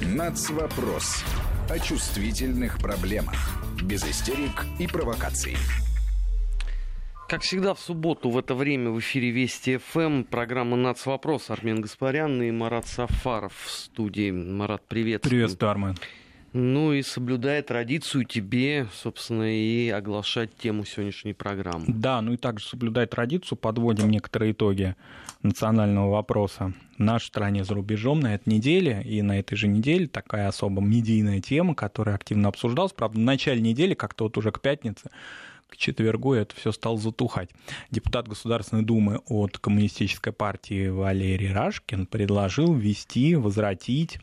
Нацвопрос. О чувствительных проблемах. Без истерик и провокаций. Как всегда, в субботу в это время в эфире Вести ФМ программа «Нацвопрос». Армен Гаспарян и Марат Сафаров в студии. Марат, привет. Приветствую, Армен. Ну и соблюдая традицию тебе, собственно, и оглашать тему сегодняшней программы. Да, ну и также соблюдая традицию, подводим некоторые итоги национального вопроса в нашей стране за рубежом на этой неделе. И на этой же неделе такая особо медийная тема, которая активно обсуждалась. Правда, в начале недели, как-то вот уже к пятнице, к четвергу это все стало затухать. Депутат Государственной Думы от Коммунистической партии Валерий Рашкин предложил ввести, возвратить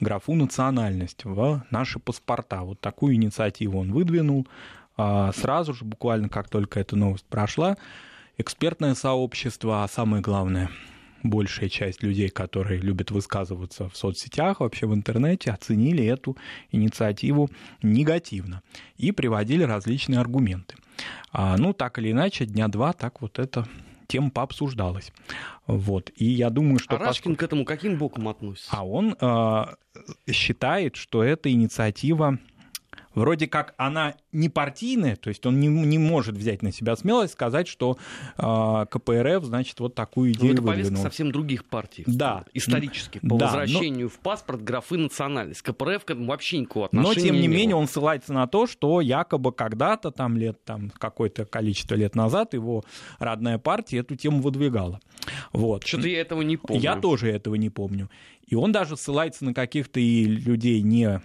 графу национальность в наши паспорта. Вот такую инициативу он выдвинул. А сразу же, буквально как только эта новость прошла, экспертное сообщество, а самое главное, большая часть людей, которые любят высказываться в соцсетях, вообще в интернете, оценили эту инициативу негативно и приводили различные аргументы. А, ну, так или иначе, дня два так вот это тема пообсуждалась. Вот. И я думаю, что... А Рашкин поскольку... к этому каким боком относится? А он э, считает, что эта инициатива вроде как она не партийная, то есть он не, не может взять на себя смелость сказать, что э, КПРФ, значит, вот такую идею ну, это повестка совсем других партий. Да. Исторических. По да, возвращению но... в паспорт графы национальность. КПРФ к этому вообще никакого отношения Но, тем не, не менее, он ссылается на то, что якобы когда-то, там лет, там, какое-то количество лет назад его родная партия эту тему выдвигала. Вот. Что-то я этого не помню. Я тоже этого не помню. И он даже ссылается на каких-то и людей не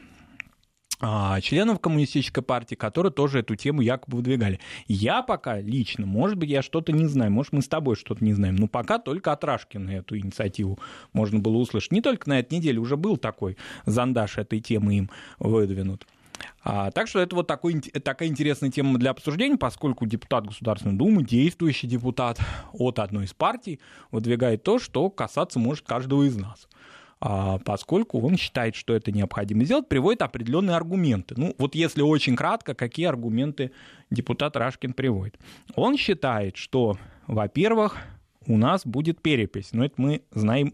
членов коммунистической партии, которые тоже эту тему якобы выдвигали. Я пока лично, может быть, я что-то не знаю, может, мы с тобой что-то не знаем, но пока только от Рашкина эту инициативу можно было услышать. Не только на этой неделе, уже был такой зондаж этой темы им выдвинут. А, так что это вот такой, такая интересная тема для обсуждения, поскольку депутат Государственной Думы, действующий депутат от одной из партий, выдвигает то, что касаться может каждого из нас. А, поскольку он считает, что это необходимо сделать, приводит определенные аргументы. Ну, вот если очень кратко, какие аргументы депутат Рашкин приводит. Он считает, что, во-первых, у нас будет перепись, но это мы знаем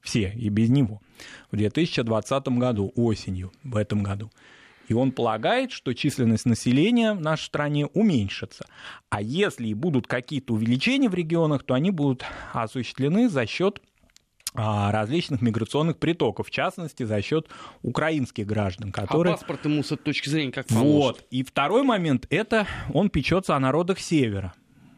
все и без него, в 2020 году, осенью, в этом году. И он полагает, что численность населения в нашей стране уменьшится. А если и будут какие-то увеличения в регионах, то они будут осуществлены за счет различных миграционных притоков, в частности, за счет украинских граждан, а которые... А паспорт ему с этой точки зрения как поможет? Вот. И второй момент, это он печется о народах Севера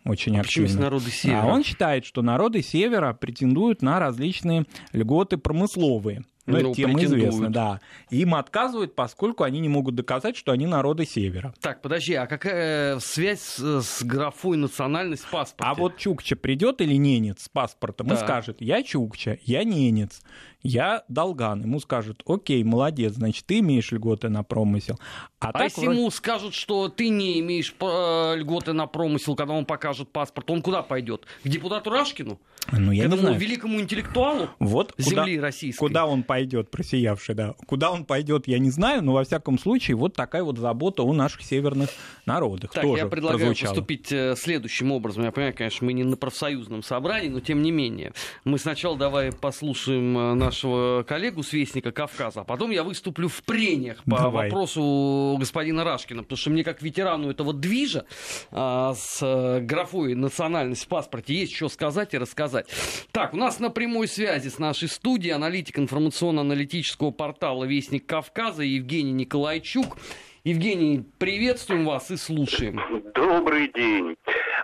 очень а активно. Почему народы Севера? А он считает, что народы Севера претендуют на различные льготы промысловые. Ну, ну, тема известна, да. Им отказывают, поскольку они не могут доказать, что они народы Севера. Так, подожди, а какая связь с, с графой национальность в паспорте? А вот Чукча придет или ненец с паспортом да. и скажет, я Чукча, я ненец я Долган. Ему скажут, окей, молодец, значит, ты имеешь льготы на промысел. А, а если вроде... ему скажут, что ты не имеешь э, льготы на промысел, когда он покажет паспорт, он куда пойдет? К депутату Рашкину? Ну, я К этому великому интеллектуалу вот земли куда, российской? Куда он пойдет, просиявший, да. Куда он пойдет, я не знаю, но во всяком случае вот такая вот забота о наших северных народах так, тоже я предлагаю прозвучала. поступить э, следующим образом. Я понимаю, конечно, мы не на профсоюзном собрании, но тем не менее. Мы сначала давай послушаем э, наш нашего коллегу с Вестника Кавказа, а потом я выступлю в прениях по Давай. вопросу господина Рашкина, потому что мне как ветерану этого движа а, с а, графой национальность в паспорте есть что сказать и рассказать. Так, у нас на прямой связи с нашей студией аналитик информационно-аналитического портала Вестник Кавказа Евгений Николайчук. Евгений, приветствуем вас и слушаем. Добрый день.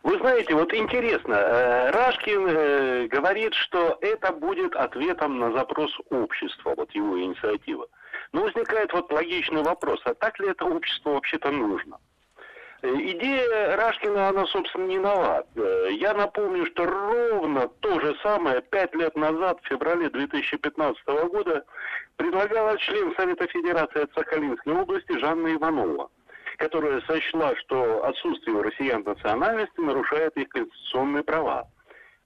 Вы знаете, вот интересно, э, Рашкин э, говорит, что это будет ответом на запрос общества, вот его инициатива. Но возникает вот логичный вопрос, а так ли это общество вообще-то нужно? Э, идея Рашкина, она, собственно, не нова. Я напомню, что ровно то же самое пять лет назад, в феврале 2015 года, предлагала член Совета Федерации от Сахалинской области Жанна Иванова которая сочла, что отсутствие у россиян национальности нарушает их конституционные права.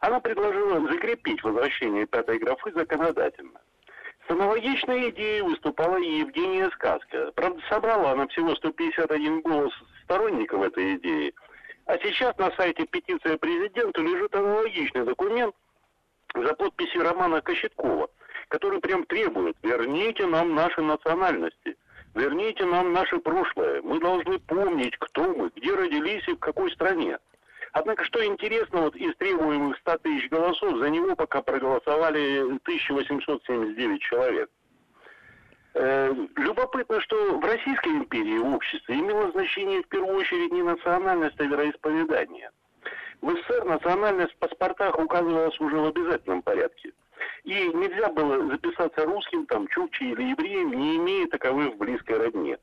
Она предложила закрепить возвращение пятой графы законодательно. С аналогичной идеей выступала и Евгения Сказка. Правда, собрала она всего 151 голос сторонников этой идеи. А сейчас на сайте петиция президенту лежит аналогичный документ за подписью Романа Кощеткова – который прям требует, верните нам наши национальности, верните нам наше прошлое. Мы должны помнить, кто мы, где родились и в какой стране. Однако, что интересно, вот из требуемых 100 тысяч голосов за него пока проголосовали 1879 человек. Э, любопытно, что в Российской империи в обществе имело значение в первую очередь не национальность, а вероисповедание. В СССР национальность в паспортах указывалась уже в обязательном порядке. И нельзя было записаться русским, там, чукчей или евреем, не имея таковых в близкой родне.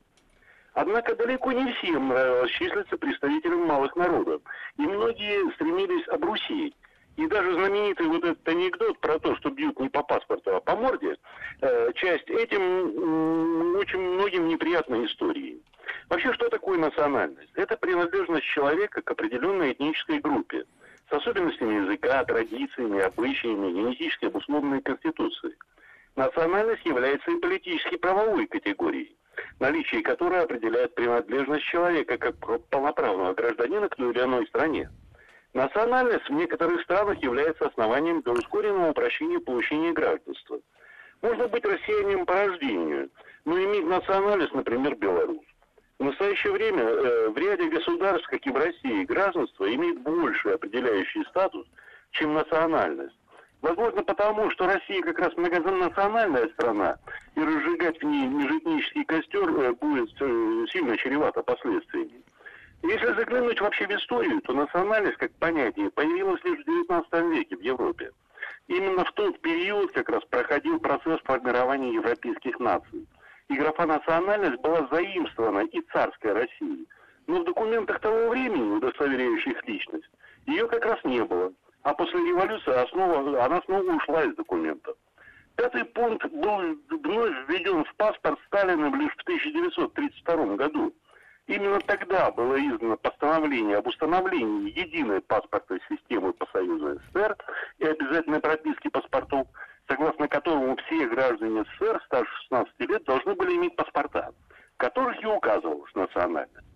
Однако далеко не всем нравилось числиться представителем малых народов, и многие стремились обрусить. И даже знаменитый вот этот анекдот про то, что бьют не по паспорту, а по морде, э, часть этим очень многим неприятной историей. Вообще, что такое национальность? Это принадлежность человека к определенной этнической группе с особенностями языка, традициями, обычаями, генетически обусловленной конституцией. Национальность является и политически правовой категорией, наличие которой определяет принадлежность человека как полноправного гражданина к той или иной стране. Национальность в некоторых странах является основанием для ускоренного упрощения получения гражданства. Можно быть россиянином по рождению, но иметь национальность, например, белорус. В настоящее время э, в ряде государств, как и в России, гражданство имеет больший определяющий статус, чем национальность. Возможно, потому, что Россия как раз многонациональная страна, и разжигать в ней межэтнический костер э, будет э, сильно чревато последствиями. Если заглянуть вообще в историю, то национальность как понятие появилась лишь в XIX веке в Европе. Именно в тот период как раз проходил процесс формирования европейских наций. И графа национальность была заимствована и царской Россией. Но в документах того времени, удостоверяющих личность, ее как раз не было. А после революции основа, она снова ушла из документов. Пятый пункт был вновь введен в паспорт Сталиным лишь в 1932 году. Именно тогда было издано постановление об установлении единой паспортной системы по Союзу СССР и обязательной прописки паспортов, согласно которому все граждане СССР старше 16 лет должны были иметь паспорта, в которых и указывалась национальность.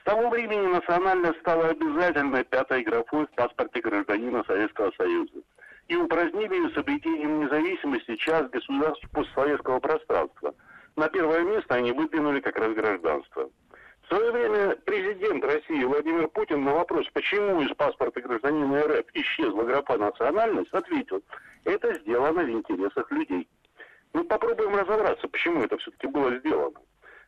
С того времени национальность стала обязательной пятой графой в паспорте гражданина Советского Союза и упразднили ее с обретением независимости часть государств постсоветского пространства. На первое место они выдвинули как раз гражданство. В свое время президент России Владимир Путин на вопрос, почему из паспорта гражданина РФ исчезла графа национальность, ответил, это сделано в интересах людей. Ну, попробуем разобраться, почему это все-таки было сделано.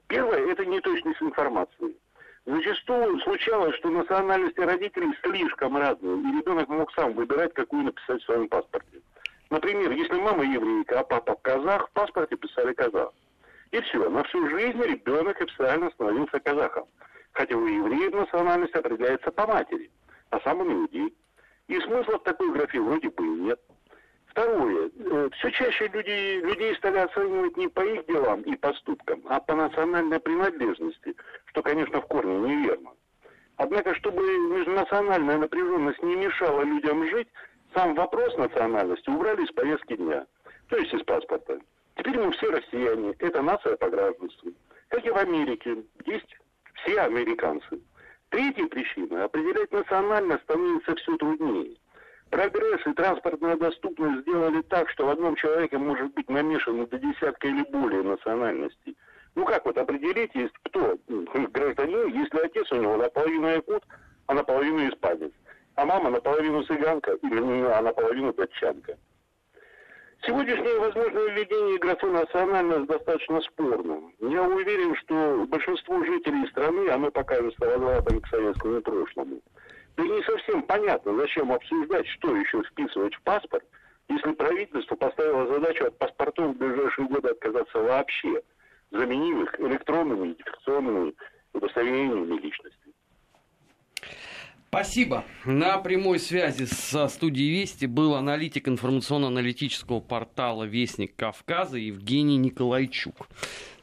Первое, это неточность информации. Зачастую случалось, что национальности родителей слишком разные, и ребенок мог сам выбирать, какую написать в своем паспорте. Например, если мама еврейка, а папа казах, в паспорте писали казах. И все, на всю жизнь ребенок официально становился казахом. Хотя у евреев национальность определяется по матери, а сам он иудей. И смысла в такой графе вроде бы и нет. Второе. Э, Все чаще люди, людей стали оценивать не по их делам и поступкам, а по национальной принадлежности, что, конечно, в корне неверно. Однако, чтобы межнациональная напряженность не мешала людям жить, сам вопрос национальности убрали из повестки дня, то есть из паспорта. Теперь мы все россияне, это нация по гражданству. Как и в Америке, есть все американцы. Третья причина – определять национальность становится все труднее. Прогресс и транспортная доступность сделали так, что в одном человеке может быть намешано до десятка или более национальностей. Ну как вот определить, есть кто гражданин, если отец у него наполовину якут, а наполовину испанец, а мама наполовину цыганка или а наполовину датчанка. Сегодняшнее возможное введение графы национальность достаточно спорно. Я уверен, что большинству жителей страны оно покажется возвратом к советскому прошлому. Да и не совсем понятно, зачем обсуждать, что еще вписывать в паспорт, если правительство поставило задачу от паспортов в ближайшие годы отказаться вообще, заменив их электронными идентификационными удостоверениями личности. Спасибо. На прямой связи со студией Вести был аналитик информационно-аналитического портала «Вестник Кавказа» Евгений Николайчук.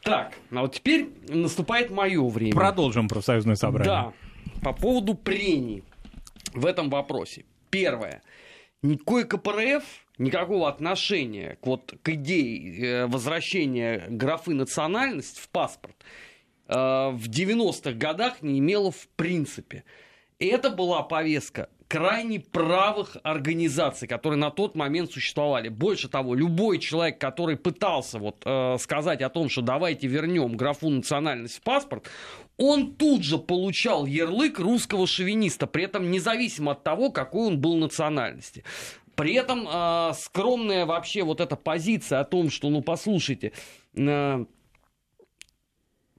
Так, а вот теперь наступает мое время. Продолжим профсоюзное собрание. Да, по поводу прений в этом вопросе. Первое. Никакой КПРФ никакого отношения к, вот, к идее э, возвращения графы национальность в паспорт э, в 90-х годах не имела в принципе. Это была повестка крайне правых организаций, которые на тот момент существовали. Больше того, любой человек, который пытался вот, э, сказать о том, что давайте вернем графу национальность в паспорт, он тут же получал ярлык русского шовиниста, при этом независимо от того, какой он был национальности. При этом э, скромная вообще вот эта позиция о том, что, ну, послушайте, э,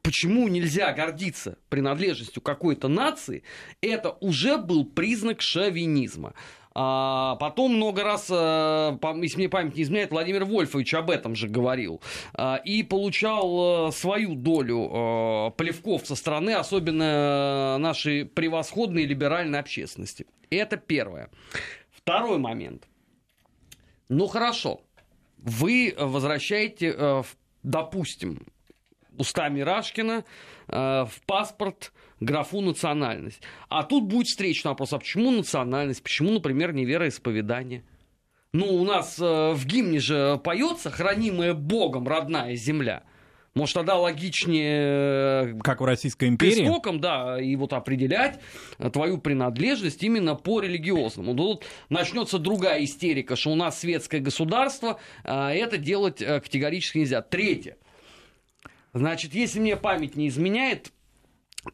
почему нельзя гордиться принадлежностью какой-то нации, это уже был признак шовинизма. А потом много раз, э, если мне память не изменяет, Владимир Вольфович об этом же говорил. А, и получал э, свою долю э, плевков со стороны, особенно нашей превосходной либеральной общественности. Это первое. Второй момент. Ну хорошо, вы возвращаете, допустим, устами Рашкина э, в паспорт графу национальность. А тут будет встречный вопрос, а почему национальность, почему, например, не вероисповедание? Ну, у нас э, в гимне же поется «Хранимая Богом родная земля». Может, тогда логичнее... Э, как в Российской империи? Истокам, да, и вот определять твою принадлежность именно по религиозному. Тут начнется другая истерика, что у нас светское государство, это делать категорически нельзя. Третье. Значит, если мне память не изменяет,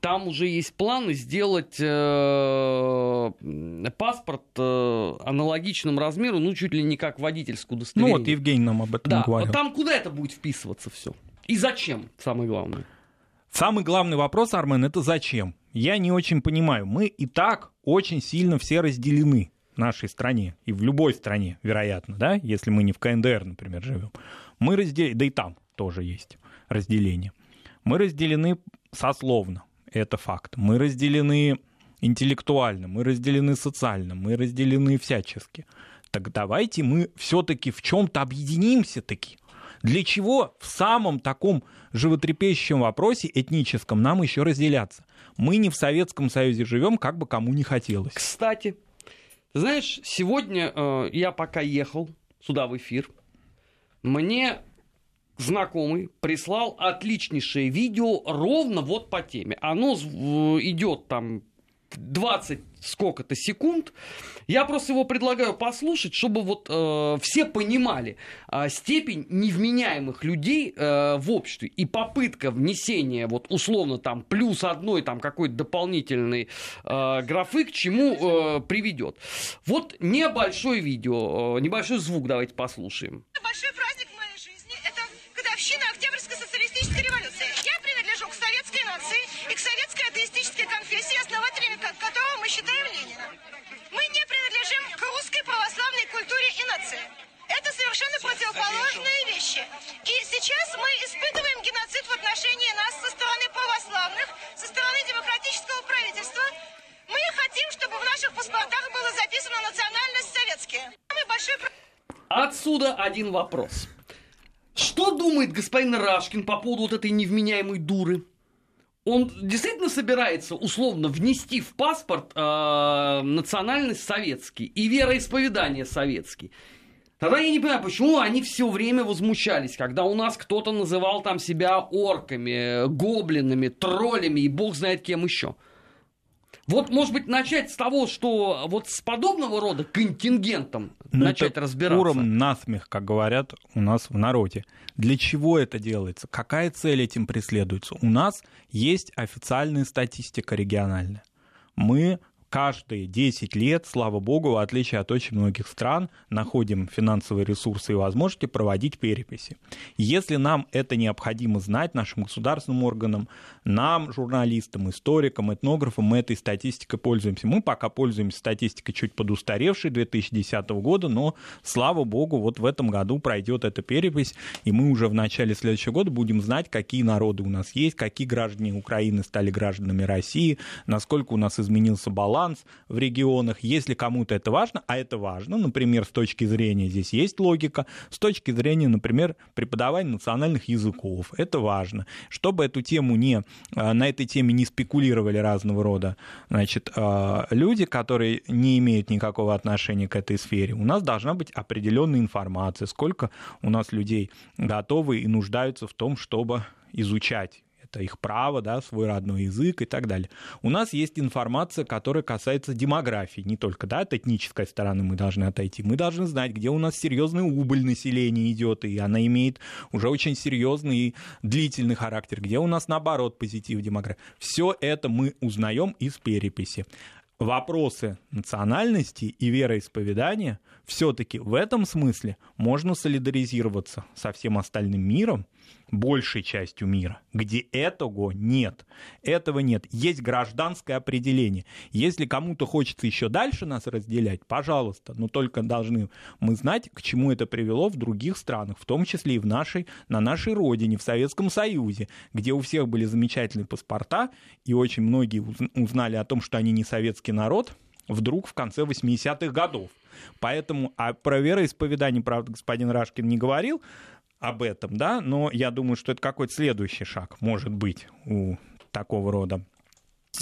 там уже есть планы сделать э, паспорт э, аналогичным размеру, ну, чуть ли не как водительскую удостоверение. Ну, вот Евгений нам об этом да, говорил. Вот там куда это будет вписываться все? И зачем, самое главное? Самый главный вопрос, Армен, это зачем? Я не очень понимаю. Мы и так очень сильно все разделены в нашей стране. И в любой стране, вероятно, да, если мы не в КНДР, например, живем. Мы разделены, да и там тоже есть разделение. Мы разделены сословно, это факт. Мы разделены интеллектуально, мы разделены социально, мы разделены всячески. Так давайте мы все-таки в чем-то объединимся таки. Для чего в самом таком животрепещущем вопросе этническом нам еще разделяться? Мы не в Советском Союзе живем, как бы кому не хотелось. Кстати, знаешь, сегодня э, я пока ехал сюда в эфир, мне знакомый прислал отличнейшее видео ровно вот по теме. Оно идет там 20 сколько-то секунд. Я просто его предлагаю послушать, чтобы вот э, все понимали э, степень невменяемых людей э, в обществе и попытка внесения вот условно там плюс одной там какой-то дополнительной э, графы к чему э, приведет. Вот небольшое видео, э, небольшой звук давайте послушаем. Большой праздник годовщина Октябрьской социалистической революции. Я принадлежу к советской нации и к советской атеистической конфессии, основателями которого мы считаем Ленина. Мы не принадлежим к русской православной нации. Это совершенно противоположные вещи. И сейчас мы испытываем геноцид в отношении нас со стороны православных, со стороны демократического правительства. Мы хотим, чтобы в наших паспортах было записано национальность советская. Мы большой... Отсюда один вопрос. Что думает господин Рашкин по поводу вот этой невменяемой дуры? Он действительно собирается условно внести в паспорт э, национальность советский и вероисповедание советский. Тогда я не понимаю, почему они все время возмущались, когда у нас кто-то называл там себя орками, гоблинами, троллями и бог знает кем еще. Вот, может быть, начать с того, что вот с подобного рода контингентом ну, начать разбираться. Уром насмех, как говорят у нас в народе. Для чего это делается? Какая цель этим преследуется? У нас есть официальная статистика региональная. Мы каждые 10 лет, слава богу, в отличие от очень многих стран, находим финансовые ресурсы и возможности проводить переписи. Если нам это необходимо знать, нашим государственным органам, нам, журналистам, историкам, этнографам, мы этой статистикой пользуемся. Мы пока пользуемся статистикой чуть подустаревшей 2010 года, но, слава богу, вот в этом году пройдет эта перепись, и мы уже в начале следующего года будем знать, какие народы у нас есть, какие граждане Украины стали гражданами России, насколько у нас изменился баланс баланс в регионах, если кому-то это важно, а это важно, например, с точки зрения, здесь есть логика, с точки зрения, например, преподавания национальных языков, это важно. Чтобы эту тему не, э, на этой теме не спекулировали разного рода значит, э, люди, которые не имеют никакого отношения к этой сфере, у нас должна быть определенная информация, сколько у нас людей готовы и нуждаются в том, чтобы изучать это их право, да, свой родной язык и так далее. У нас есть информация, которая касается демографии, не только да, от этнической стороны мы должны отойти. Мы должны знать, где у нас серьезный убыль населения идет, и она имеет уже очень серьезный и длительный характер, где у нас наоборот позитив демографии. Все это мы узнаем из переписи вопросы национальности и вероисповедания все-таки в этом смысле можно солидаризироваться со всем остальным миром, большей частью мира, где этого нет. Этого нет. Есть гражданское определение. Если кому-то хочется еще дальше нас разделять, пожалуйста, но только должны мы знать, к чему это привело в других странах, в том числе и в нашей, на нашей родине, в Советском Союзе, где у всех были замечательные паспорта, и очень многие узнали о том, что они не советский народ, вдруг в конце 80-х годов. Поэтому а про вероисповедание, правда, господин Рашкин не говорил, об этом, да, но я думаю, что это какой-то следующий шаг может быть у такого рода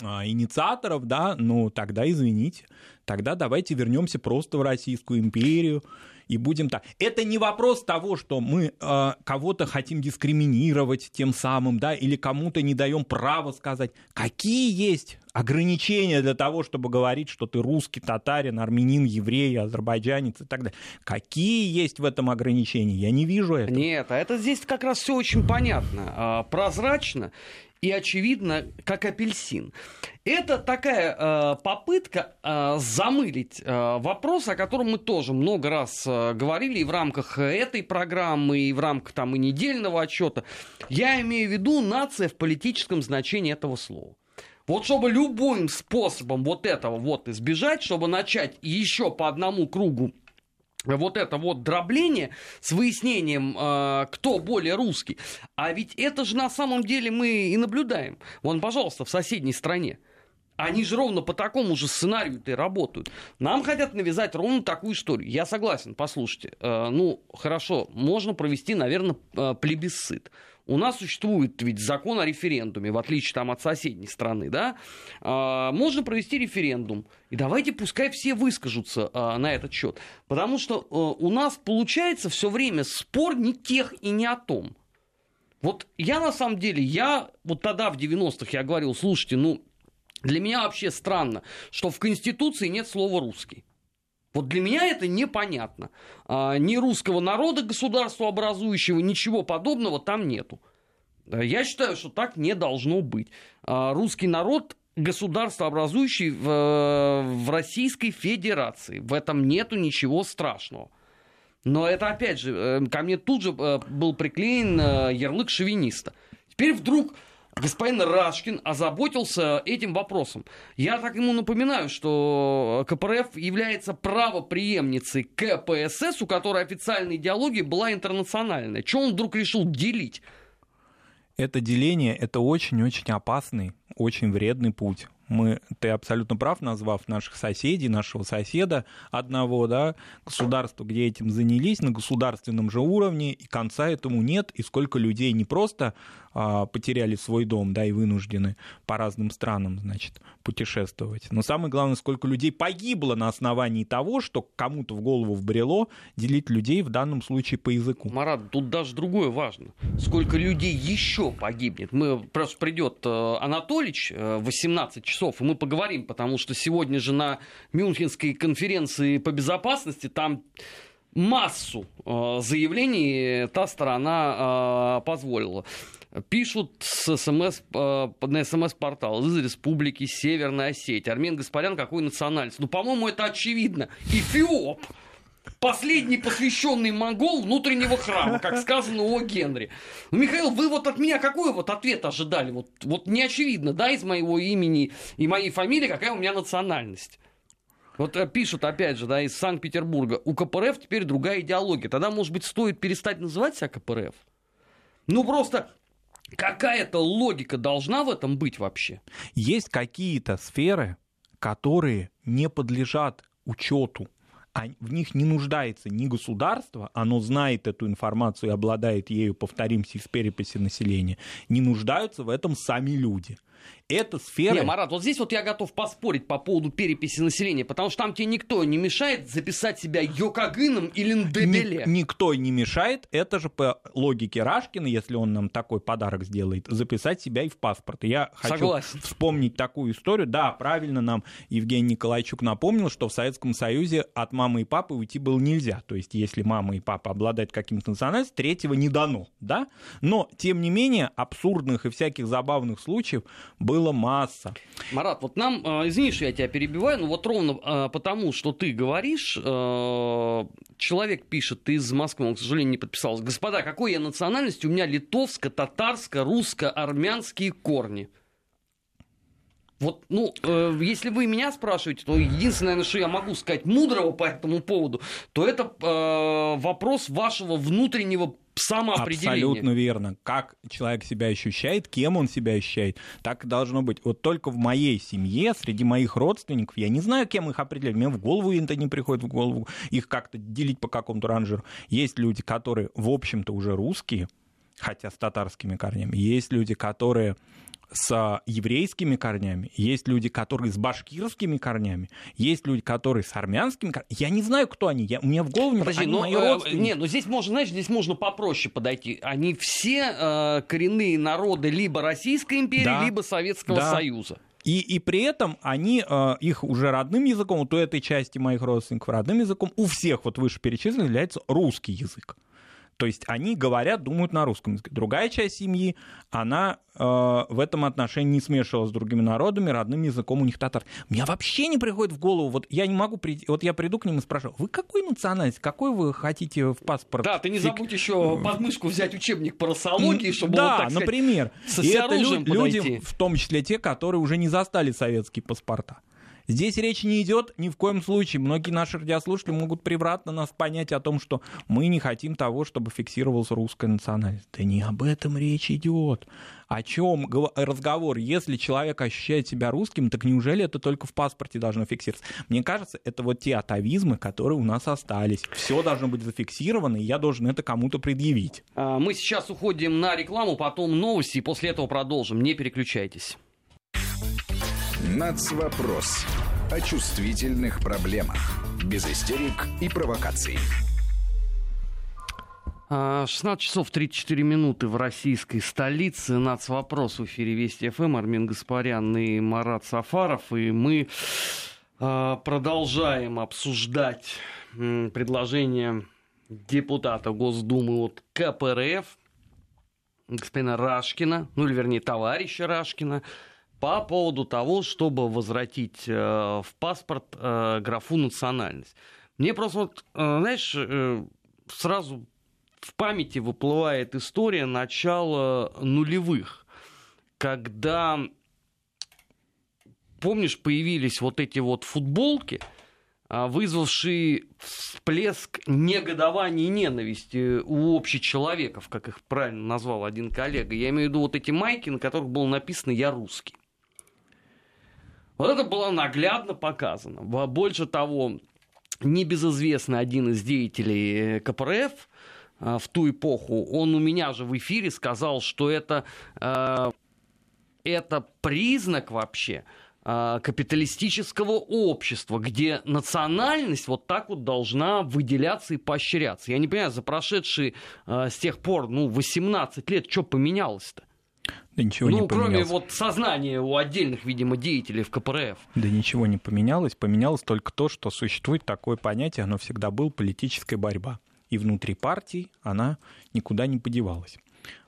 а, инициаторов, да, ну тогда извините, тогда давайте вернемся просто в Российскую империю и будем так. Это не вопрос того, что мы э, кого-то хотим дискриминировать тем самым, да, или кому-то не даем права сказать, какие есть ограничения для того, чтобы говорить, что ты русский, татарин, армянин, еврей, азербайджанец и так далее. Какие есть в этом ограничения? Я не вижу этого. Нет, а это здесь как раз все очень понятно, а, прозрачно и очевидно, как апельсин. Это такая э, попытка э, замылить э, вопрос, о котором мы тоже много раз э, говорили и в рамках этой программы, и в рамках там и недельного отчета. Я имею в виду нация в политическом значении этого слова. Вот чтобы любым способом вот этого вот избежать, чтобы начать еще по одному кругу вот это вот дробление с выяснением, э, кто более русский. А ведь это же на самом деле мы и наблюдаем. Вон, пожалуйста, в соседней стране. Они же ровно по такому же сценарию-то и работают. Нам хотят навязать ровно такую историю. Я согласен, послушайте. Э, ну, хорошо, можно провести, наверное, э, плебисцит. У нас существует ведь закон о референдуме, в отличие там, от соседней страны, да, а, можно провести референдум, и давайте пускай все выскажутся на этот счет, потому что у нас получается все время спор не тех и не о том. Вот я на самом деле, я вот тогда в 90-х я говорил, слушайте, ну, для меня вообще странно, что в Конституции нет слова «русский». Вот для меня это непонятно. А, ни русского народа государства образующего, ничего подобного там нету. Я считаю, что так не должно быть. А, русский народ государство образующий в, в Российской Федерации. В этом нету ничего страшного. Но это, опять же, э, ко мне тут же э, был приклеен э, ярлык шовиниста. Теперь вдруг господин Рашкин озаботился этим вопросом. Я так ему напоминаю, что КПРФ является правоприемницей КПСС, у которой официальная идеология была интернациональная. Чего он вдруг решил делить? Это деление, это очень-очень опасный, очень вредный путь мы, ты абсолютно прав, назвав наших соседей, нашего соседа одного, да, государства, где этим занялись, на государственном же уровне, и конца этому нет, и сколько людей не просто а, потеряли свой дом, да, и вынуждены по разным странам, значит, путешествовать, но самое главное, сколько людей погибло на основании того, что кому-то в голову вбрело делить людей в данном случае по языку. Марат, тут даже другое важно. Сколько людей еще погибнет? Мы просто придет э, Анатолич в 18 часов часов, и мы поговорим, потому что сегодня же на Мюнхенской конференции по безопасности там массу э, заявлений та сторона э, позволила. Пишут с СМС, э, на СМС-портал из Республики Северная Осетия. Армен Гаспарян какой национальности? Ну, по-моему, это очевидно. Эфиоп последний посвященный монгол внутреннего храма, как сказано о Генри. Ну, Михаил, вы вот от меня какой вот ответ ожидали? Вот, вот не очевидно, да, из моего имени и моей фамилии, какая у меня национальность. Вот э, пишут, опять же, да, из Санкт-Петербурга, у КПРФ теперь другая идеология. Тогда, может быть, стоит перестать называть себя КПРФ? Ну, просто какая-то логика должна в этом быть вообще? Есть какие-то сферы, которые не подлежат учету в них не нуждается ни государство, оно знает эту информацию и обладает ею, повторимся, из переписи населения, не нуждаются в этом сами люди эта сфера... Не, Марат, вот здесь вот я готов поспорить по поводу переписи населения, потому что там тебе никто не мешает записать себя Йокагыном или Ндебеле. Ни, никто не мешает, это же по логике Рашкина, если он нам такой подарок сделает, записать себя и в паспорт. И я хочу Согласен. вспомнить такую историю. Да, правильно нам Евгений Николайчук напомнил, что в Советском Союзе от мамы и папы уйти было нельзя. То есть, если мама и папа обладают каким-то национальностью, третьего не дано, да? Но, тем не менее, абсурдных и всяких забавных случаев было масса. Марат, вот нам, э, извини, что я тебя перебиваю, но вот ровно э, потому, что ты говоришь, э, человек пишет, ты из Москвы, он, к сожалению, не подписался. Господа, какой я национальности? У меня литовско, татарско, русско, армянские корни. Вот, ну, э, если вы меня спрашиваете, то единственное, наверное, что я могу сказать мудрого по этому поводу, то это э, вопрос вашего внутреннего самоопределение. Абсолютно верно. Как человек себя ощущает, кем он себя ощущает, так и должно быть. Вот только в моей семье, среди моих родственников, я не знаю, кем их определять. Мне в голову это не приходит в голову, их как-то делить по какому-то ранжеру. Есть люди, которые, в общем-то, уже русские, хотя с татарскими корнями. Есть люди, которые с еврейскими корнями, есть люди, которые с башкирскими корнями, есть люди, которые с армянскими корнями. Я не знаю, кто они. Я, у меня в голову не Подожди, но, ну, э, Не, ну здесь можно, знаешь, здесь можно попроще подойти. Они все э, коренные народы либо Российской империи, да, либо Советского да. Союза. И, и при этом они, э, их уже родным языком, вот у этой части моих родственников родным языком, у всех вот вышеперечисленных является русский язык. То есть они говорят, думают на русском языке. Другая часть семьи, она э, в этом отношении не смешивалась с другими народами, родным языком у них татар. Мне вообще не приходит в голову, вот я не могу прийти, вот я приду к ним и спрашиваю, вы какой национальность, какой вы хотите в паспорт? Да, ты не забудь еще под мышку взять учебник по расологии, чтобы да, вот, так сказать, например. Со и это люди, в том числе те, которые уже не застали советские паспорта. Здесь речь не идет ни в коем случае. Многие наши радиослушатели могут превратно нас понять о том, что мы не хотим того, чтобы фиксировалась русская национальность. Да не об этом речь идет. О чем разговор? Если человек ощущает себя русским, так неужели это только в паспорте должно фиксироваться? Мне кажется, это вот те атовизмы, которые у нас остались. Все должно быть зафиксировано, и я должен это кому-то предъявить. А, мы сейчас уходим на рекламу, потом новости, и после этого продолжим. Не переключайтесь. Нацвопрос. О чувствительных проблемах. Без истерик и провокаций. 16 а, часов 34 минуты в российской столице. Нацвопрос в эфире Вести ФМ. Армин Гаспарян и Марат Сафаров. И мы а, продолжаем обсуждать предложение депутата Госдумы от КПРФ, господина Рашкина, ну или вернее товарища Рашкина, по поводу того, чтобы возвратить э, в паспорт э, графу национальность. Мне просто, вот, э, знаешь, сразу в памяти выплывает история начала нулевых, когда, помнишь, появились вот эти вот футболки, вызвавшие всплеск негодования и ненависти у общечеловеков, как их правильно назвал один коллега. Я имею в виду вот эти майки, на которых было написано «Я русский». Вот это было наглядно показано. Больше того, небезызвестный один из деятелей э, КПРФ э, в ту эпоху, он у меня же в эфире сказал, что это, э, это признак вообще капиталистического общества, где национальность вот так вот должна выделяться и поощряться. Я не понимаю, за прошедшие с тех пор, ну, 18 лет, что поменялось-то? Да ничего ну, не поменялось. кроме вот сознания у отдельных, видимо, деятелей в КПРФ. Да ничего не поменялось. Поменялось только то, что существует такое понятие, оно всегда было политическая борьба. И внутри партий она никуда не подевалась.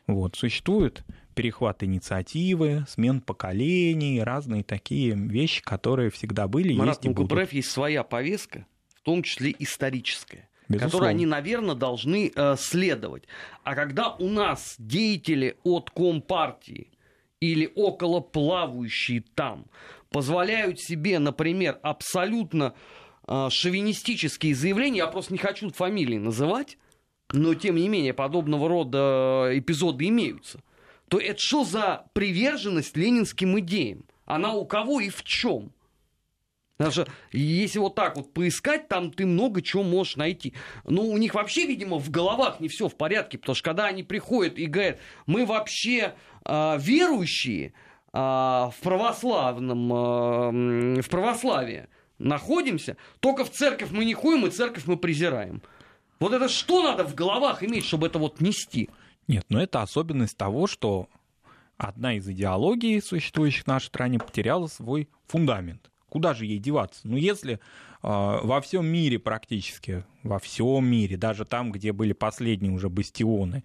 Вот. Существуют перехват инициативы, смен поколений, разные такие вещи, которые всегда были, Марат, есть и у будут. КПРФ есть своя повестка, в том числе историческая. Безусловно. которые они, наверное, должны э, следовать. А когда у нас деятели от Компартии или около плавающие там позволяют себе, например, абсолютно э, шовинистические заявления, я просто не хочу фамилии называть, но тем не менее подобного рода эпизоды имеются, то это что за приверженность ленинским идеям? Она у кого и в чем? Что если вот так вот поискать, там ты много чего можешь найти. Но у них вообще, видимо, в головах не все в порядке, потому что когда они приходят и говорят, мы вообще э, верующие э, в православном, э, в православии находимся, только в церковь мы не ходим, и церковь мы презираем. Вот это что надо в головах иметь, чтобы это вот нести? Нет, но это особенность того, что одна из идеологий, существующих в нашей стране, потеряла свой фундамент. Куда же ей деваться? Ну, если э, во всем мире практически, во всем мире, даже там, где были последние уже бастионы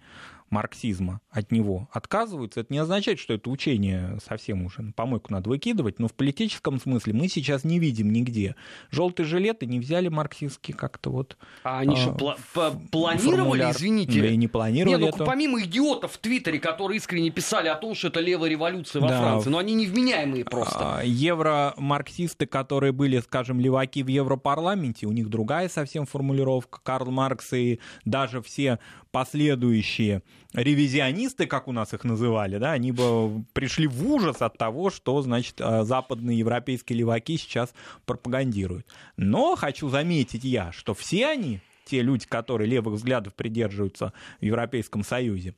марксизма от него отказываются, это не означает, что это учение совсем уже на помойку надо выкидывать, но в политическом смысле мы сейчас не видим нигде. Желтые жилеты не взяли марксистские как-то вот. А они что, пла- планировали, формуляр. извините? Да и не планировали Нет, ну, помимо идиотов в Твиттере, которые искренне писали о том, что это левая революция во Да. Франции, но они невменяемые просто. А, Евромарксисты, которые были, скажем, леваки в Европарламенте, у них другая совсем формулировка. Карл Маркс и даже все последующие ревизионисты, как у нас их называли, да, они бы пришли в ужас от того, что, значит, э, западные европейские леваки сейчас пропагандируют. Но хочу заметить я, что все они, те люди, которые левых взглядов придерживаются в Европейском Союзе,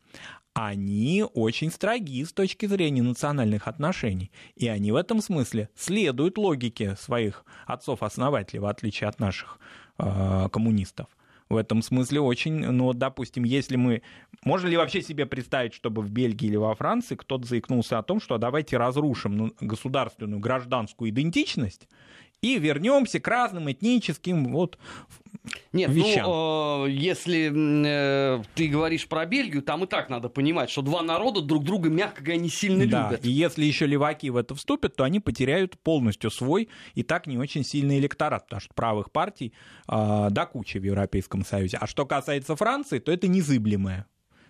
они очень строги с точки зрения национальных отношений. И они в этом смысле следуют логике своих отцов-основателей, в отличие от наших э, коммунистов. В этом смысле очень, ну, вот, допустим, если мы... Можно ли вообще себе представить, чтобы в Бельгии или во Франции кто-то заикнулся о том, что давайте разрушим ну, государственную гражданскую идентичность и вернемся к разным этническим вот Нет, вещам. ну, э, если э, ты говоришь про Бельгию, там и так надо понимать, что два народа друг друга, мягко говоря, не сильно Да, любят. и если еще леваки в это вступят, то они потеряют полностью свой и так не очень сильный электорат, потому что правых партий э, до кучи в Европейском Союзе. А что касается Франции, то это незыблемое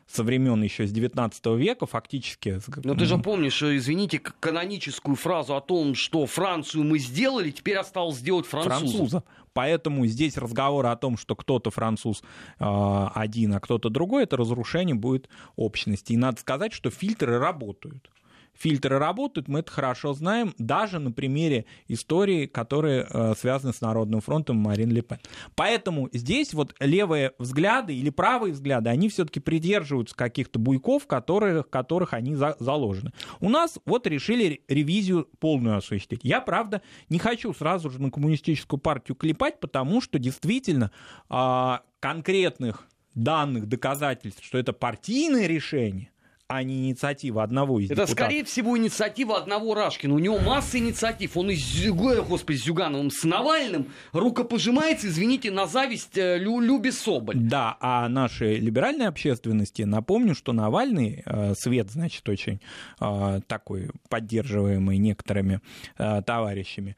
со времен еще с 19 века фактически. Но ты же помнишь, э, извините, каноническую фразу о том, что Францию мы сделали, теперь осталось сделать французов. французов. Поэтому здесь разговор о том, что кто-то француз э, один, а кто-то другой, это разрушение будет общности. И надо сказать, что фильтры работают. Фильтры работают, мы это хорошо знаем, даже на примере истории, которые э, связаны с Народным фронтом Марин Ле Пен. Поэтому здесь вот левые взгляды или правые взгляды, они все-таки придерживаются каких-то буйков, которых, которых они за- заложены. У нас вот решили ревизию полную осуществить. Я, правда, не хочу сразу же на коммунистическую партию клепать, потому что действительно а, конкретных данных, доказательств, что это партийное решение, а не инициатива одного из Это, депутатов. скорее всего, инициатива одного Рашкина. У него масса инициатив. Он и с, господи, с Зюгановым, с Навальным рукопожимается, извините, на зависть э, Лю, Любе Соболь. Да, а нашей либеральной общественности напомню, что Навальный, э, свет, значит, очень э, такой поддерживаемый некоторыми товарищами,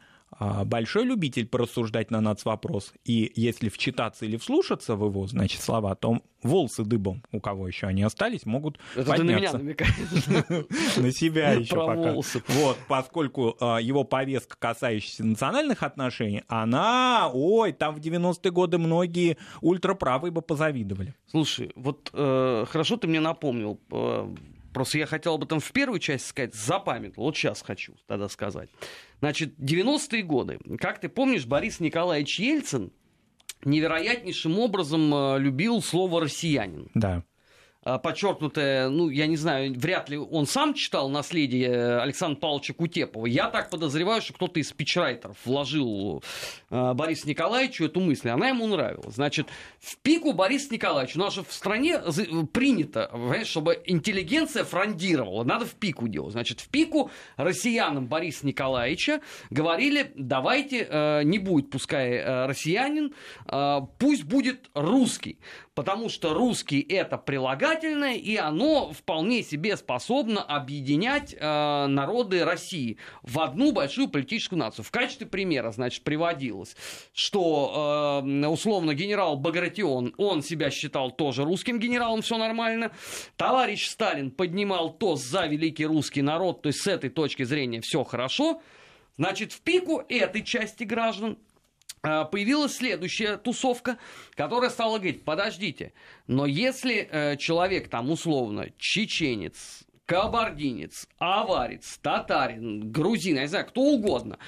большой любитель порассуждать на нацвопрос. И если вчитаться или вслушаться в его, значит, слова, то волосы дыбом, у кого еще они остались, могут Это ты на меня подняться. на себя еще пока. Вот, поскольку э, его повестка, касающаяся национальных отношений, она, ой, там в 90-е годы многие ультраправые бы позавидовали. Слушай, вот э, хорошо ты мне напомнил. Просто я хотел об этом в первую часть сказать, запамятовал. Вот сейчас хочу тогда сказать. Значит, 90-е годы. Как ты помнишь, Борис Николаевич Ельцин невероятнейшим образом э, любил слово «россиянин». Да. А, подчеркнутое, ну, я не знаю, вряд ли он сам читал наследие Александра Павловича Кутепова. Я так подозреваю, что кто-то из спичрайтеров вложил э, Борису Николаевичу эту мысль. Она ему нравилась. Значит, в пику Борис Николаевич. У нас же в стране принято, чтобы интеллигенция фрондировала. Надо в пику делать. Значит, в пику россиянам Бориса Николаевича говорили, давайте, э, не будет пускай э, россиянин, э, пусть будет русский. Потому что русский это прилагательное, и оно вполне себе способно объединять э, народы России в одну большую политическую нацию. В качестве примера, значит, приводилось, что э, условно генерал Багратион, он себя считал тоже русским генералом, все нормально. Товарищ Сталин поднимал тост за великий русский народ, то есть с этой точки зрения все хорошо. Значит, в пику этой части граждан появилась следующая тусовка, которая стала говорить, подождите, но если э, человек там условно чеченец, кабардинец, аварец, татарин, грузин, я не знаю, кто угодно,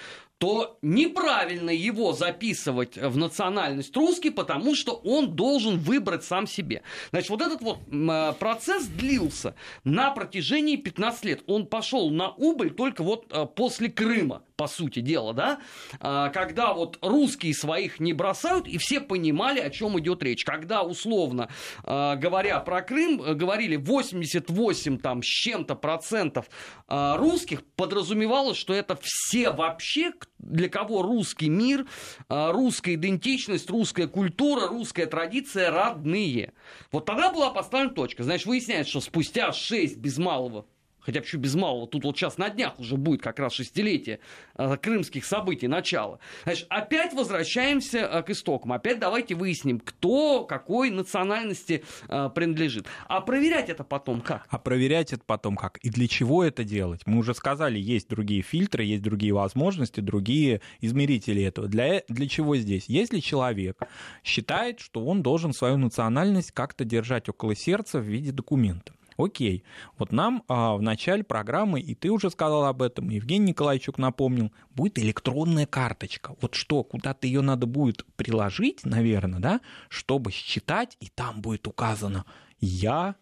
то неправильно его записывать в национальность русский, потому что он должен выбрать сам себе. Значит, вот этот вот э, процесс длился на протяжении 15 лет. Он пошел на убыль только вот э, после Крыма по сути дела, да, а, когда вот русские своих не бросают, и все понимали, о чем идет речь. Когда, условно а, говоря про Крым, говорили 88 там с чем-то процентов а, русских, подразумевалось, что это все вообще, для кого русский мир, русская идентичность, русская культура, русская традиция родные. Вот тогда была поставлена точка. Значит, выясняется, что спустя 6 без малого хотя бы без малого, тут вот сейчас на днях уже будет как раз шестилетие э, крымских событий, начало. Значит, опять возвращаемся э, к истокам, опять давайте выясним, кто какой национальности э, принадлежит. А проверять это потом как? А проверять это потом как? И для чего это делать? Мы уже сказали, есть другие фильтры, есть другие возможности, другие измерители этого. Для, для чего здесь? Если человек считает, что он должен свою национальность как-то держать около сердца в виде документа, Окей, вот нам а, в начале программы, и ты уже сказал об этом, и Евгений Николаевичук напомнил, будет электронная карточка. Вот что, куда-то ее надо будет приложить, наверное, да, чтобы считать, и там будет указано «Я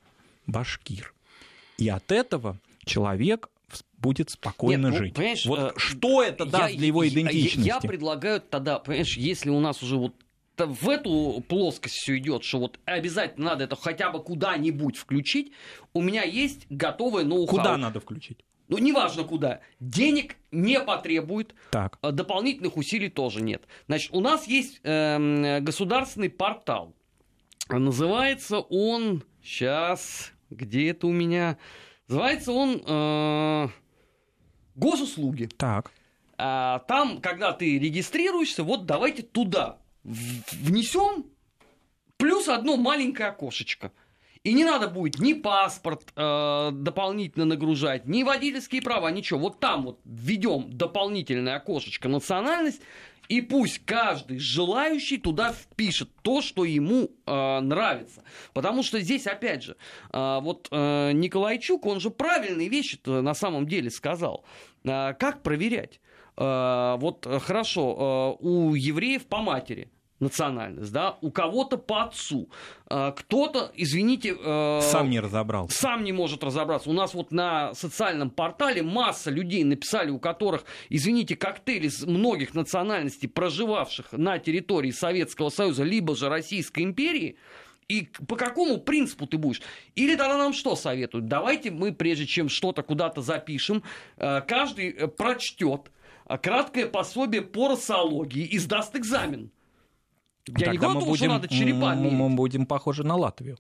башкир». И от этого человек будет спокойно Нет, ну, жить. Понимаешь, вот э, что это я, даст для его идентичности? Я, я предлагаю тогда, понимаешь, если у нас уже вот в эту плоскость все идет, что вот обязательно надо это хотя бы куда-нибудь включить, у меня есть готовое ноу-хау. Куда надо включить? Ну, неважно куда. Денег не потребует, так. А дополнительных усилий тоже нет. Значит, у нас есть э, государственный портал. Называется он... Сейчас, где это у меня? Называется он э, Госуслуги. Так. А, там, когда ты регистрируешься, вот давайте туда внесем плюс одно маленькое окошечко. И не надо будет ни паспорт э, дополнительно нагружать, ни водительские права, ничего. Вот там вот введем дополнительное окошечко национальность, и пусть каждый желающий туда впишет то, что ему э, нравится. Потому что здесь, опять же, э, вот э, Николайчук, он же правильные вещи на самом деле сказал. Э, как проверять? Э, вот э, хорошо, э, у евреев по матери национальность, да, у кого-то по отцу, кто-то, извините... Сам не разобрался. Сам не может разобраться. У нас вот на социальном портале масса людей написали, у которых, извините, коктейли из многих национальностей, проживавших на территории Советского Союза, либо же Российской империи, и по какому принципу ты будешь? Или тогда нам что советуют? Давайте мы, прежде чем что-то куда-то запишем, каждый прочтет, краткое пособие по росологии и сдаст экзамен. Я Тогда не говорю, будем, что надо черепами. Мы будем похожи на Латвию.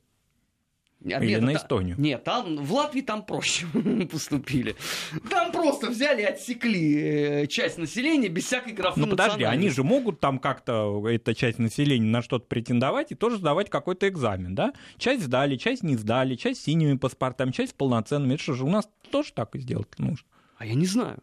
Нет, Или нет, на Эстонию. Нет, там, в Латвии там проще поступили. Там просто взяли и отсекли э, часть населения без всякой графы Ну подожди, они же могут там как-то, эта часть населения, на что-то претендовать и тоже сдавать какой-то экзамен, да? Часть сдали, часть не сдали, часть синими паспортами, часть полноценными. Это что же, у нас тоже так и сделать нужно? А я не знаю.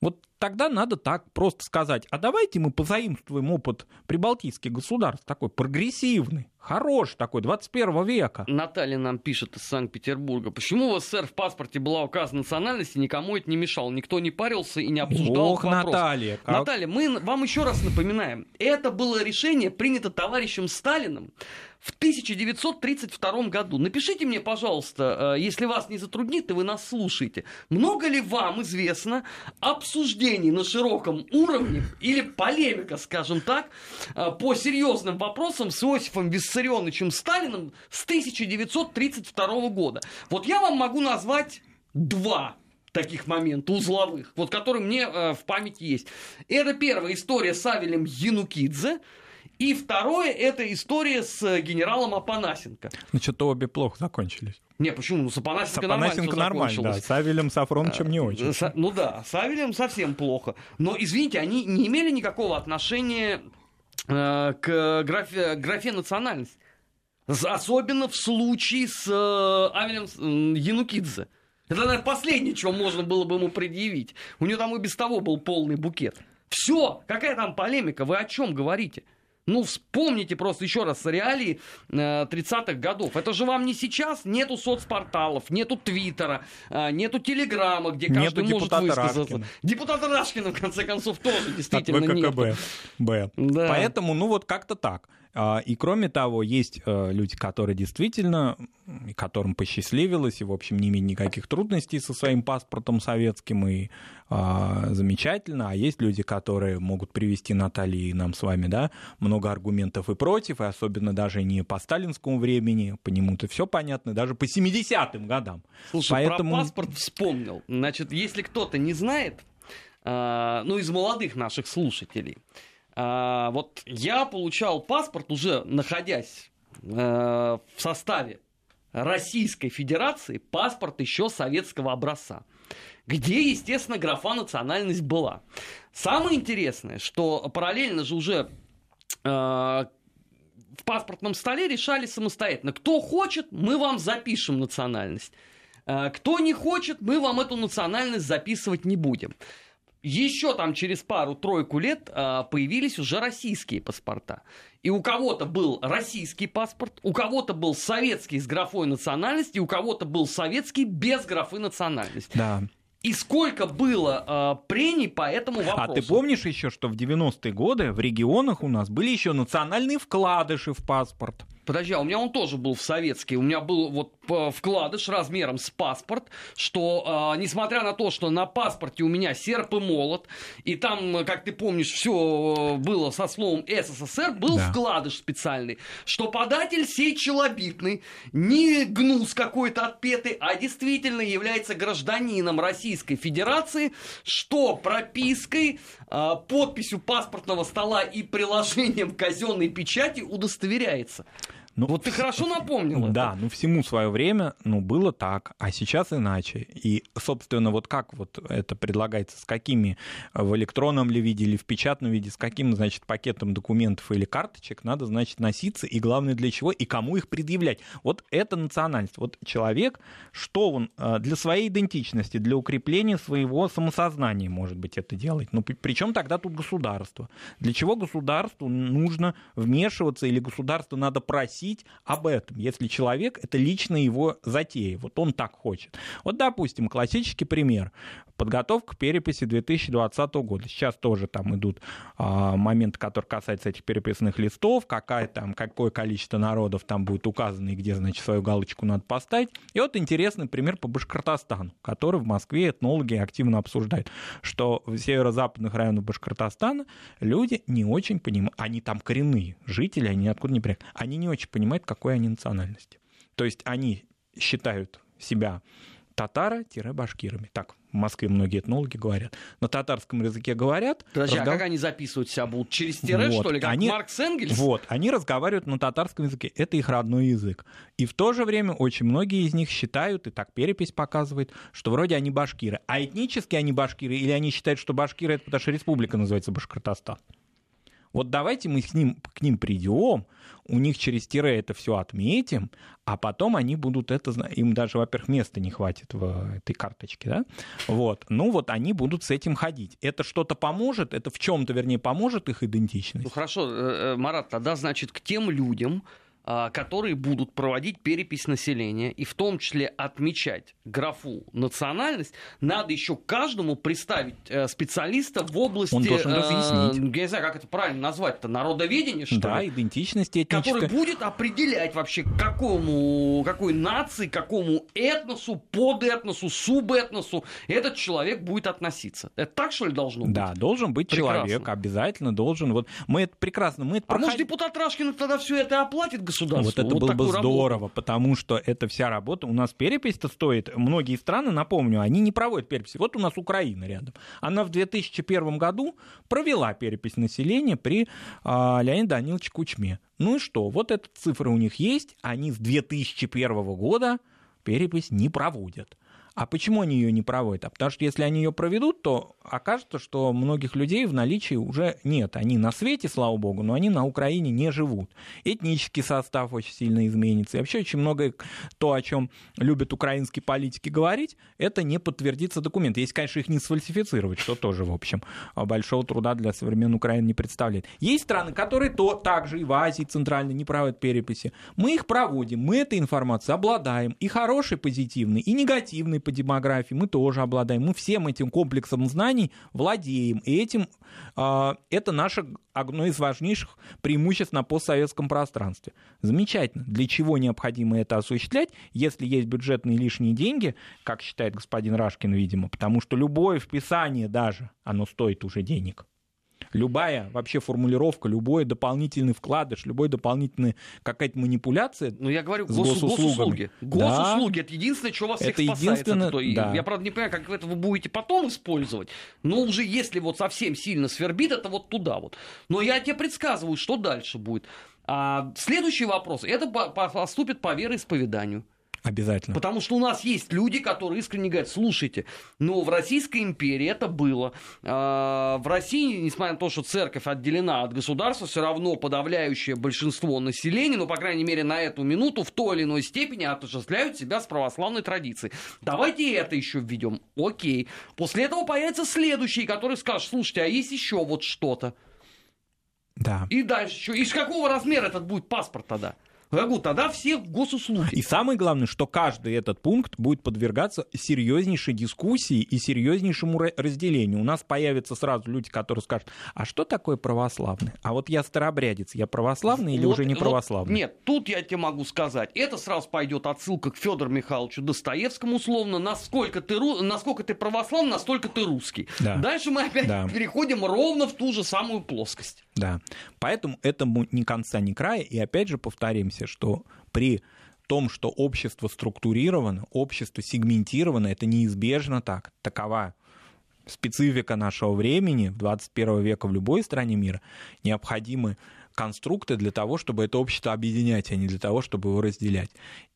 Вот тогда надо так просто сказать, а давайте мы позаимствуем опыт прибалтийских государств, такой прогрессивный, хороший такой, 21 века. Наталья нам пишет из Санкт-Петербурга. Почему у СССР в паспорте была указана национальность, и никому это не мешало? Никто не парился и не обсуждал Ох, вопрос. Наталья. Как... Наталья, мы вам еще раз напоминаем. Это было решение, принято товарищем Сталиным в 1932 году. Напишите мне, пожалуйста, э, если вас не затруднит, и вы нас слушаете, много ли вам известно обсуждений на широком уровне или полемика, скажем так, э, по серьезным вопросам с Иосифом Виссарионовичем Сталиным с 1932 года? Вот я вам могу назвать два таких момента узловых, вот которые мне э, в памяти есть. Это первая история с Авелем Янукидзе, и второе, это история с э, генералом Апанасенко. Ну, что-то обе плохо закончились. Не, почему? Ну, с Апанасенко, с Апанасенко нормально, нормально да. С Авелем Сафроновичем не очень. С, ну да, с Авелем совсем плохо. Но, извините, они не имели никакого отношения э, к графе, графе национальности. Особенно в случае с э, Авелем э, Янукидзе. Это, наверное, последнее, чего можно было бы ему предъявить. У него там и без того был полный букет. Все, какая там полемика, вы о чем говорите? Ну, вспомните просто еще раз реалии 30-х годов. Это же вам не сейчас нету соцпорталов, нету Твиттера, нету Телеграма, где каждый нету может высказаться. Рашкина. Депутата Рашкина, в конце концов, тоже действительно нет. Б. Да. Поэтому, ну вот как-то так. А, и кроме того, есть э, люди, которые действительно, которым посчастливилось, и, в общем, не имеют никаких трудностей со своим паспортом советским, и а, замечательно. А есть люди, которые могут привести Наталье и нам с вами, да, много аргументов и против, и особенно даже не по сталинскому времени, по нему-то все понятно, даже по 70-м годам. Слушай, Поэтому... про паспорт вспомнил. Значит, если кто-то не знает, э, ну, из молодых наших слушателей, а, вот я получал паспорт уже находясь э, в составе Российской Федерации, паспорт еще советского образца, где, естественно, графа национальность была. Самое интересное, что параллельно же уже э, в паспортном столе решали самостоятельно. Кто хочет, мы вам запишем национальность. Э, кто не хочет, мы вам эту национальность записывать не будем еще там через пару-тройку лет а, появились уже российские паспорта. И у кого-то был российский паспорт, у кого-то был советский с графой национальности, у кого-то был советский без графы национальности. Да. И сколько было э, прений по этому вопросу? А ты помнишь еще, что в 90-е годы в регионах у нас были еще национальные вкладыши в паспорт? Подожди, а у меня он тоже был в советский. У меня был вот вкладыш размером с паспорт, что э, несмотря на то, что на паспорте у меня серп и молот, и там, как ты помнишь, все было со словом СССР, был да. вкладыш специальный, что податель сей челобитный, не гнус какой-то отпетый, а действительно является гражданином Российской Федерации, что пропиской, э, подписью паспортного стола и приложением казенной печати удостоверяется. Ну, вот ты хорошо напомнил. Да, ну всему свое время, ну было так, а сейчас иначе. И, собственно, вот как вот это предлагается, с какими э, в электронном ли виде или в печатном виде, с каким, значит, пакетом документов или карточек надо, значит, носиться, и главное для чего, и кому их предъявлять. Вот это национальность. Вот человек, что он э, для своей идентичности, для укрепления своего самосознания, может быть, это делает. Ну, причем тогда тут государство. Для чего государству нужно вмешиваться или государство надо просить просить об этом, если человек, это лично его затея, вот он так хочет. Вот, допустим, классический пример. Подготовка к переписи 2020 года. Сейчас тоже там идут а, моменты, которые касаются этих переписных листов, какая там, какое количество народов там будет указано и где, значит, свою галочку надо поставить. И вот интересный пример по Башкортостану, который в Москве этнологи активно обсуждают, что в северо-западных районах Башкортостана люди не очень понимают, они там коренные жители, они откуда не приехали, они не очень понимают, какой они национальности. То есть они считают себя татаро-башкирами. Так, в Москве многие этнологи говорят. На татарском языке говорят. Подожди, разгов... а как они записывают себя будут? Через тире, вот, что ли, как они... Маркс Энгельс? Вот, они разговаривают на татарском языке. Это их родной язык. И в то же время очень многие из них считают, и так перепись показывает, что вроде они башкиры. А этнически они башкиры, или они считают, что башкиры это потому что республика называется Башкортостан. Вот давайте мы к ним, к ним придем, у них через тире это все отметим, а потом они будут это, им даже, во-первых, места не хватит в этой карточке, да, вот, ну вот они будут с этим ходить. Это что-то поможет, это в чем-то, вернее, поможет их идентичность? Ну хорошо, э, э, Марат, тогда, значит, к тем людям, которые будут проводить перепись населения и в том числе отмечать графу национальность, надо еще каждому представить э, специалиста в области... Он должен разъяснить. Я не знаю, как это правильно назвать-то, народоведение, что да, ли? идентичность этническая. Который будет определять вообще, какому, какой нации, какому этносу, подэтносу, субэтносу этот человек будет относиться. Это так, что ли, должно быть? Да, должен быть прекрасно. человек, обязательно должен. Вот мы это прекрасно... Мы это а проход... может, депутат Рашкин тогда все это оплатит, государству. Вот это вот было бы здорово, работу. потому что эта вся работа, у нас перепись-то стоит, многие страны, напомню, они не проводят переписи. Вот у нас Украина рядом. Она в 2001 году провела перепись населения при а, Леониде Даниловиче Кучме. Ну и что? Вот эта цифра у них есть, они с 2001 года перепись не проводят. А почему они ее не проводят? А потому что если они ее проведут, то окажется, что многих людей в наличии уже нет. Они на свете, слава богу, но они на Украине не живут. Этнический состав очень сильно изменится. И вообще очень многое то, о чем любят украинские политики говорить, это не подтвердится документ. Если, конечно, их не сфальсифицировать, что тоже, в общем, большого труда для современной Украины не представляет. Есть страны, которые то также и в Азии центрально не проводят переписи. Мы их проводим, мы этой информацией обладаем. И хорошей, позитивной, и негативной по демографии мы тоже обладаем. Мы всем этим комплексом знаний владеем. И этим э, это наше одно из важнейших преимуществ на постсоветском пространстве. Замечательно. Для чего необходимо это осуществлять, если есть бюджетные лишние деньги, как считает господин Рашкин, видимо, потому что любое вписание даже, оно стоит уже денег любая вообще формулировка, любой дополнительный вкладыш, любой дополнительный какая-то манипуляция. Ну, я говорю, гос, госуслуги. Госуслуги да. это единственное, что вас это всех спасает. Единственное, да. Я, правда, не понимаю, как это вы будете потом использовать, но уже если вот совсем сильно свербит, это вот туда вот. Но я тебе предсказываю, что дальше будет. А, следующий вопрос. Это поступит по вероисповеданию. Обязательно. Потому что у нас есть люди, которые искренне говорят, слушайте, ну в Российской империи это было. А, в России, несмотря на то, что церковь отделена от государства, все равно подавляющее большинство населения, ну, по крайней мере, на эту минуту в той или иной степени отождествляют себя с православной традицией. Давайте это еще введем. Окей. После этого появится следующий, который скажет, слушайте, а есть еще вот что-то. Да. И дальше. Из какого размера этот будет паспорт тогда? Я говорю, тогда все госуслуги. И самое главное, что каждый этот пункт будет подвергаться серьезнейшей дискуссии и серьезнейшему разделению. У нас появятся сразу люди, которые скажут, а что такое православный? А вот я старобрядец, я православный или вот, уже не православный? Вот, нет, тут я тебе могу сказать, это сразу пойдет отсылка к Федору Михайловичу Достоевскому условно, насколько ты, насколько ты православный, настолько ты русский. Да. Дальше мы опять да. переходим ровно в ту же самую плоскость. Да, поэтому этому ни конца, ни края, и опять же повторимся, надеемся, что при том, что общество структурировано, общество сегментировано, это неизбежно так, такова специфика нашего времени, в 21 века в любой стране мира, необходимы конструкты для того, чтобы это общество объединять, а не для того, чтобы его разделять.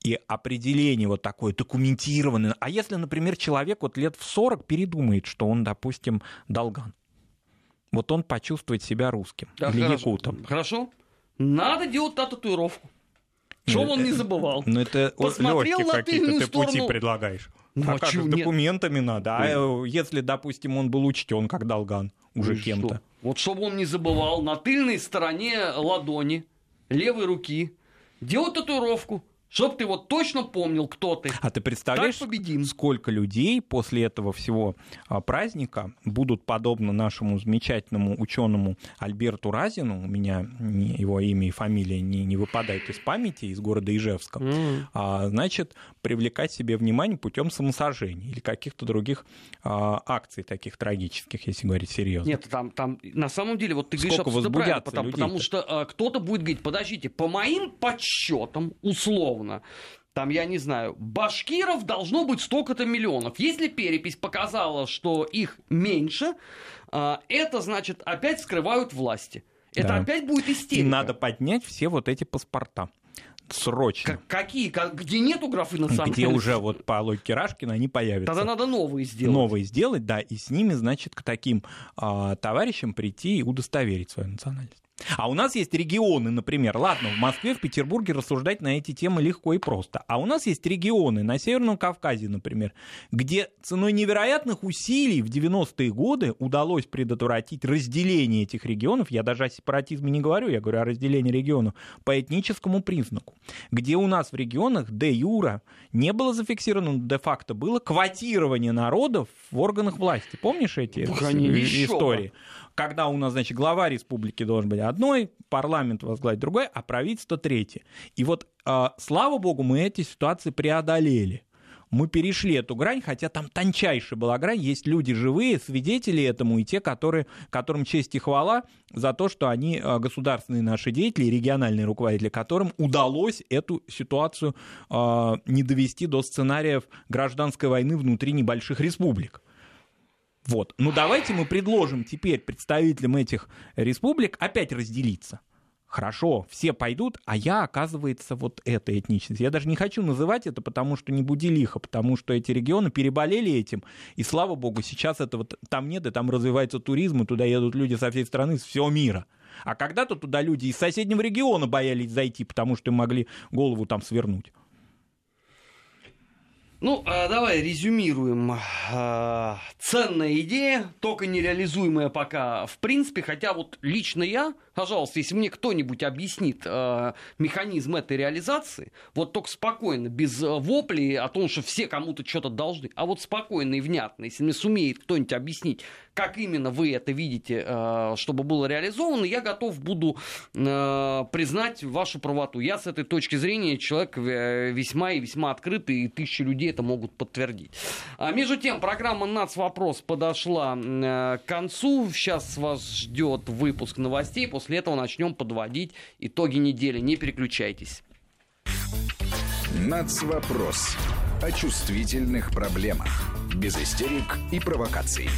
И определение вот такое документированное. А если, например, человек вот лет в 40 передумает, что он, допустим, долган, вот он почувствует себя русским да, или хорошо. якутом. Хорошо. Надо делать татуировку. Чтобы он не забывал. Ну, это Посмотрел какие-то ты сторону... пути предлагаешь. Ну, а, а как с документами нет. надо? А э, если, допустим, он был учтен как долган уже ну, кем-то? Вот чтобы он не забывал, на тыльной стороне ладони, левой руки, делать татуировку Чтоб ты вот точно помнил, кто ты. А ты представляешь, сколько людей после этого всего а, праздника будут подобно нашему замечательному ученому Альберту Разину, у меня его имя и фамилия не, не выпадает из памяти, из города Ижевска, mm. а, значит, привлекать себе внимание путем самосожжения или каких-то других а, акций таких трагических, если говорить серьезно. Нет, там, там на самом деле, вот ты говоришь абсолютно правильно, потому, потому что а, кто-то будет говорить, подождите, по моим подсчетам, условно, условно, там, я не знаю, башкиров должно быть столько-то миллионов. Если перепись показала, что их меньше, а, это значит опять скрывают власти. Это да. опять будет истерика. И надо поднять все вот эти паспорта срочно. Как, какие? Как, где нету графы национальности? Где уже вот по логике Рашкина они появятся. Тогда надо новые сделать. Новые сделать, да, и с ними, значит, к таким а, товарищам прийти и удостоверить свою национальность. А у нас есть регионы, например, ладно, в Москве, в Петербурге рассуждать на эти темы легко и просто. А у нас есть регионы на Северном Кавказе, например, где ценой невероятных усилий в 90-е годы удалось предотвратить разделение этих регионов. Я даже о сепаратизме не говорю, я говорю о разделении регионов по этническому признаку. Где у нас в регионах де юра не было зафиксировано, де-факто было квотирование народов в органах власти. Помнишь эти истории? Когда у нас, значит, глава республики должен быть одной, парламент возглавить другой, а правительство третье. И вот, э, слава богу, мы эти ситуации преодолели. Мы перешли эту грань, хотя там тончайшая была грань. Есть люди живые, свидетели этому, и те, которые, которым честь и хвала за то, что они а, государственные наши деятели, региональные руководители, которым удалось эту ситуацию э, не довести до сценариев гражданской войны внутри небольших республик. Вот. Ну давайте мы предложим теперь представителям этих республик опять разделиться. Хорошо, все пойдут, а я, оказывается, вот эта этничность. Я даже не хочу называть это, потому что не буди лихо, потому что эти регионы переболели этим, и слава богу, сейчас этого там нет, и там развивается туризм, и туда едут люди со всей страны, с всего мира. А когда-то туда люди из соседнего региона боялись зайти, потому что им могли голову там свернуть. Ну, а давай резюмируем. А, ценная идея, только нереализуемая пока в принципе, хотя вот лично я, пожалуйста, если мне кто-нибудь объяснит а, механизм этой реализации, вот только спокойно, без воплей о том, что все кому-то что-то должны, а вот спокойно и внятно, если мне сумеет кто-нибудь объяснить, как именно вы это видите, э, чтобы было реализовано, я готов буду э, признать вашу правоту. Я с этой точки зрения человек э, весьма и весьма открытый, и тысячи людей это могут подтвердить. А между тем, программа «Нац. Вопрос» подошла к концу. Сейчас вас ждет выпуск новостей. После этого начнем подводить итоги недели. Не переключайтесь. «Нац. Вопрос» о чувствительных проблемах. Без истерик и провокаций.